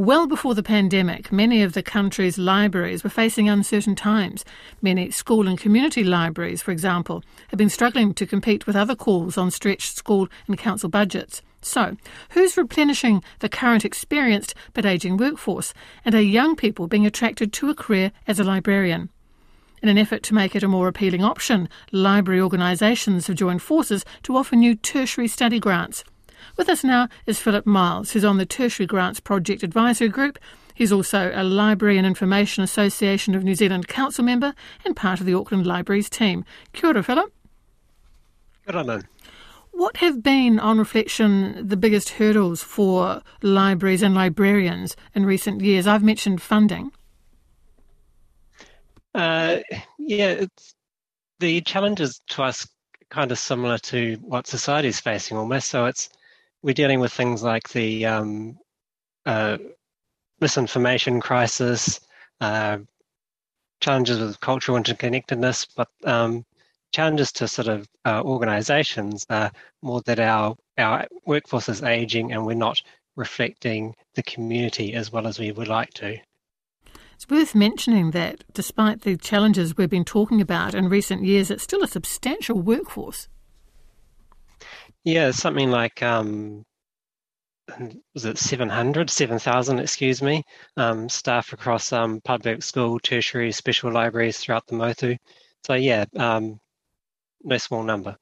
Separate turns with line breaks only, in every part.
Well before the pandemic, many of the country's libraries were facing uncertain times. Many school and community libraries, for example, have been struggling to compete with other calls on stretched school and council budgets. So, who's replenishing the current experienced but ageing workforce? And are young people being attracted to a career as a librarian? In an effort to make it a more appealing option, library organisations have joined forces to offer new tertiary study grants. With us now is Philip Miles, who's on the Tertiary Grants Project Advisory Group. He's also a Library and Information Association of New Zealand Council member and part of the Auckland Libraries team. Kia ora, Philip.
Good on
What have been, on reflection, the biggest hurdles for libraries and librarians in recent years? I've mentioned funding.
Uh, yeah, it's, the challenges to us kind of similar to what society is facing almost. So it's we're dealing with things like the um, uh, misinformation crisis, uh, challenges with cultural interconnectedness, but um, challenges to sort of uh, organizations are more that our, our workforce is aging and we're not reflecting the community as well as we would like to.
It's worth mentioning that despite the challenges we've been talking about in recent years, it's still a substantial workforce.
Yeah, something like um, was it 700, 7,000, excuse me, um, staff across um, public school, tertiary, special libraries throughout the Motu. So yeah, um, no small number.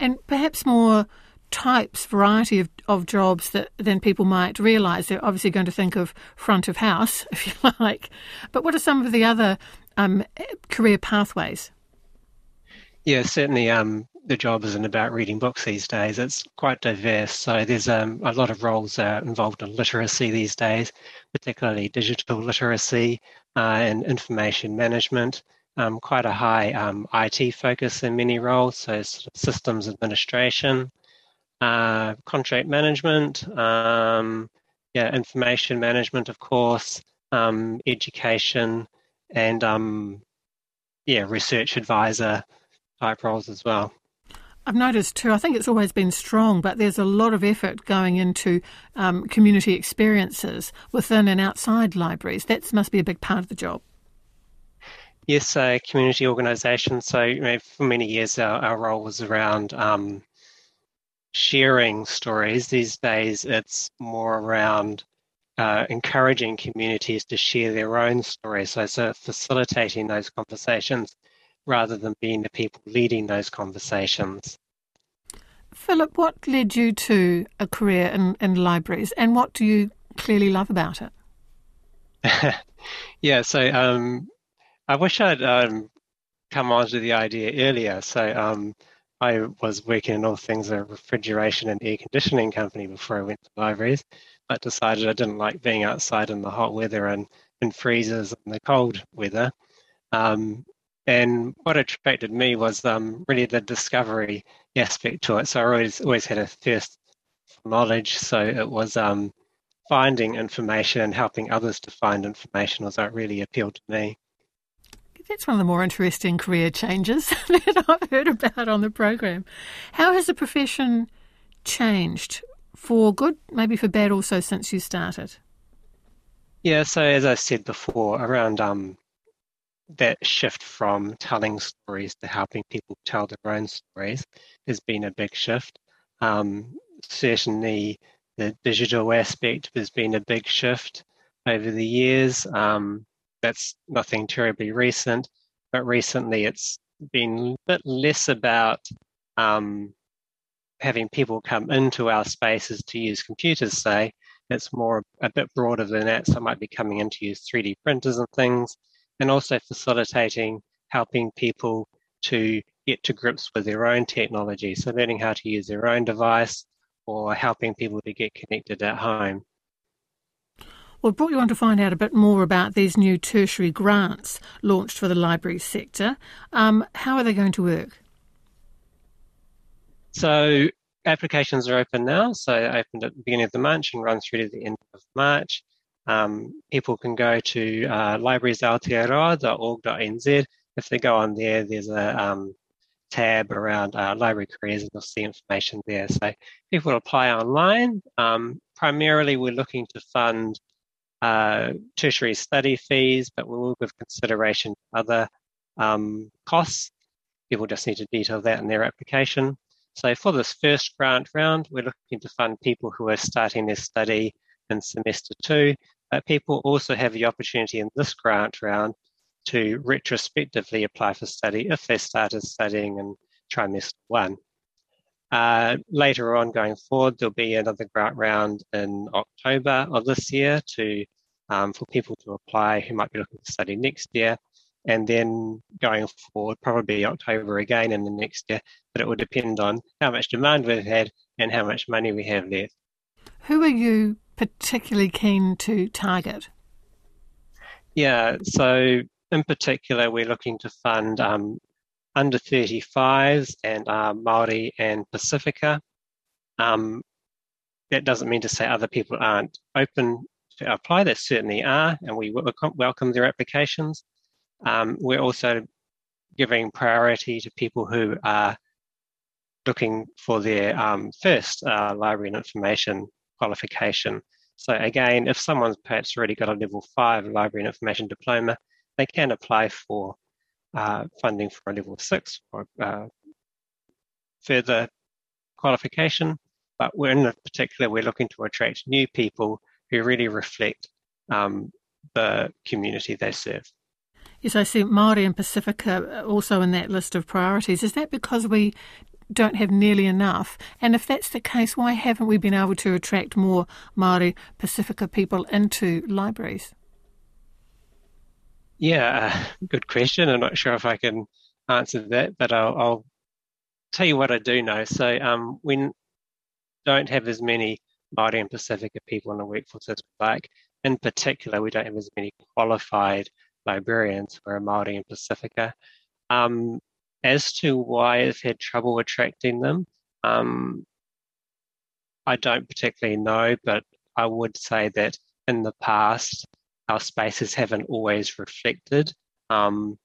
And perhaps more types, variety of, of jobs that than people might realise. They're obviously going to think of front of house, if you like. But what are some of the other um, career pathways?
Yeah, certainly. Um, the job isn't about reading books these days. It's quite diverse. So there's um, a lot of roles uh, involved in literacy these days, particularly digital literacy uh, and information management. Um, quite a high um, IT focus in many roles, so sort of systems administration, uh, contract management, um, yeah, information management, of course, um, education, and um, yeah, research advisor type roles as well.
I've noticed too, I think it's always been strong, but there's a lot of effort going into um, community experiences within and outside libraries. That must be a big part of the job.
Yes, uh, community organisations. So you know, for many years, our, our role was around um, sharing stories. These days, it's more around uh, encouraging communities to share their own stories. So, so facilitating those conversations rather than being the people leading those conversations.
Philip, what led you to a career in, in libraries and what do you clearly love about
it? yeah, so um, I wish I'd um, come onto the idea earlier. So um, I was working in all things a refrigeration and air conditioning company before I went to libraries, but decided I didn't like being outside in the hot weather and in freezers and the cold weather. Um, and what attracted me was um, really the discovery aspect to it. So I always always had a thirst for knowledge. So it was um, finding information and helping others to find information was what really appealed to me.
That's one of the more interesting career changes that I've heard about on the program. How has the profession changed for good, maybe for bad also since you started?
Yeah, so as I said before, around um, that shift from telling stories to helping people tell their own stories has been a big shift. Um, certainly, the digital aspect has been a big shift over the years. Um, that's nothing terribly recent, but recently it's been a bit less about um, having people come into our spaces to use computers, say. It's more a bit broader than that. So might be coming in to use 3D printers and things and also facilitating helping people to get to grips with their own technology. So learning how to use their own device or helping people to get connected at home.
Well, brought you on to find out a bit more about these new tertiary grants launched for the library sector. Um, how are they going to work?
So applications are open now. So opened at the beginning of the month and run through to the end of March. Um, people can go to uh. If they go on there, there's a um, tab around uh, library careers and you'll see information there. So people apply online. Um, primarily, we're looking to fund uh, tertiary study fees, but we will give consideration to other um, costs. People just need to detail that in their application. So for this first grant round, we're looking to fund people who are starting their study in semester two, but people also have the opportunity in this grant round to retrospectively apply for study if they started studying in trimester one. Uh, later on, going forward, there'll be another grant round in October of this year to um, for people to apply who might be looking to study next year, and then going forward, probably October again in the next year. But it will depend on how much demand we've had and how much money we have left.
Who are you particularly keen to target?
Yeah, so in particular, we're looking to fund um, under 35s and uh, Maori and Pasifika. Um, that doesn't mean to say other people aren't open to apply. They certainly are, and we welcome their applications. Um, we're also giving priority to people who are looking for their um, first uh, library and information qualification. So again, if someone's perhaps already got a level five library and information diploma, they can apply for uh, funding for a level six or uh, further qualification. But we're in particular, we're looking to attract new people who really reflect um, the community they serve.
Yes, I see Māori and Pasifika also in that list of priorities. Is that because we don't have nearly enough? And if that's the case, why haven't we been able to attract more Māori Pasifika people into libraries?
Yeah, uh, good question. I'm not sure if I can answer that, but I'll, I'll tell you what I do know. So um, we don't have as many Māori and Pasifika people in the workforce as we like. In particular, we don't have as many qualified librarians are Māori and Pasifika. Um, as to why I've had trouble attracting them, um, I don't particularly know, but I would say that in the past, our spaces haven't always reflected um,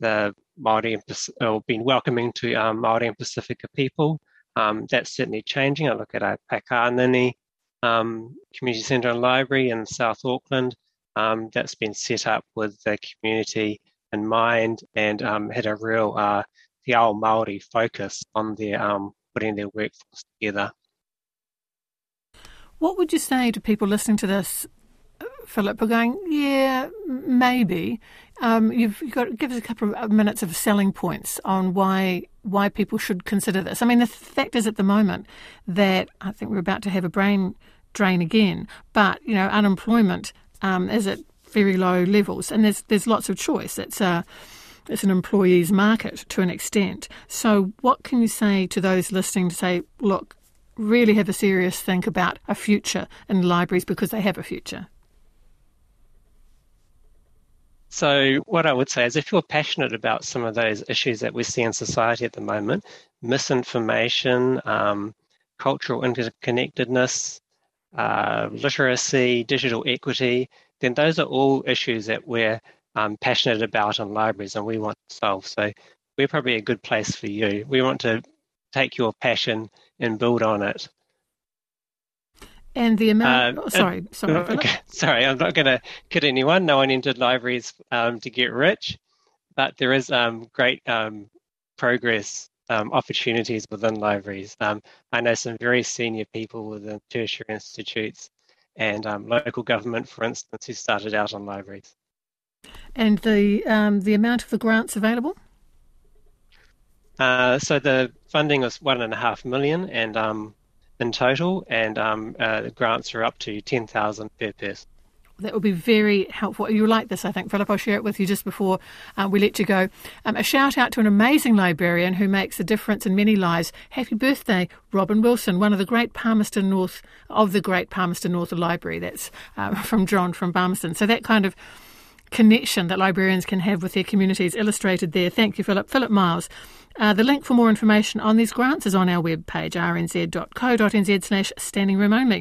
the Māori and or been welcoming to um, Māori and Pasifika people. Um, that's certainly changing. I look at our Takanini um, Community Centre and Library in South Auckland. Um, that's been set up with the community in mind and um, had a real uh, Te Ao Māori focus on their um, putting their workforce together.
What would you say to people listening to this Philip, are going, yeah, maybe. Um, you've, you've, got to give us a couple of minutes of selling points on why why people should consider this. I mean, the fact is at the moment that I think we're about to have a brain drain again, but you know, unemployment um, is at very low levels, and there's there's lots of choice. It's a it's an employee's market to an extent. So, what can you say to those listening to say, look, really have a serious think about a future in libraries because they have a future?
So, what I would say is if you're passionate about some of those issues that we see in society at the moment misinformation, um, cultural interconnectedness, uh, literacy, digital equity then those are all issues that we're um, passionate about in libraries and we want to solve. So, we're probably a good place for you. We want to take your passion and build on it.
And the amount. Uh, oh, sorry, sorry.
Okay, sorry, I'm not going to kid anyone. No one entered libraries um, to get rich, but there is um, great um, progress um, opportunities within libraries. Um, I know some very senior people within tertiary institutes and um, local government, for instance, who started out on libraries.
And the the amount of the grants available.
Uh, so the funding is one and a half million, and um, in total, and um, uh, grants are up to 10,000 per person.
That would be very helpful. You'll like this, I think, Philip. I'll share it with you just before uh, we let you go. Um, a shout out to an amazing librarian who makes a difference in many lives. Happy birthday, Robin Wilson, one of the great Palmerston North of the great Palmerston North Library. That's uh, from John from Palmerston. So that kind of connection that librarians can have with their communities illustrated there. Thank you, Philip. Philip Miles. Uh, the link for more information on these grants is on our webpage, rnz.co.nz slash standing room only.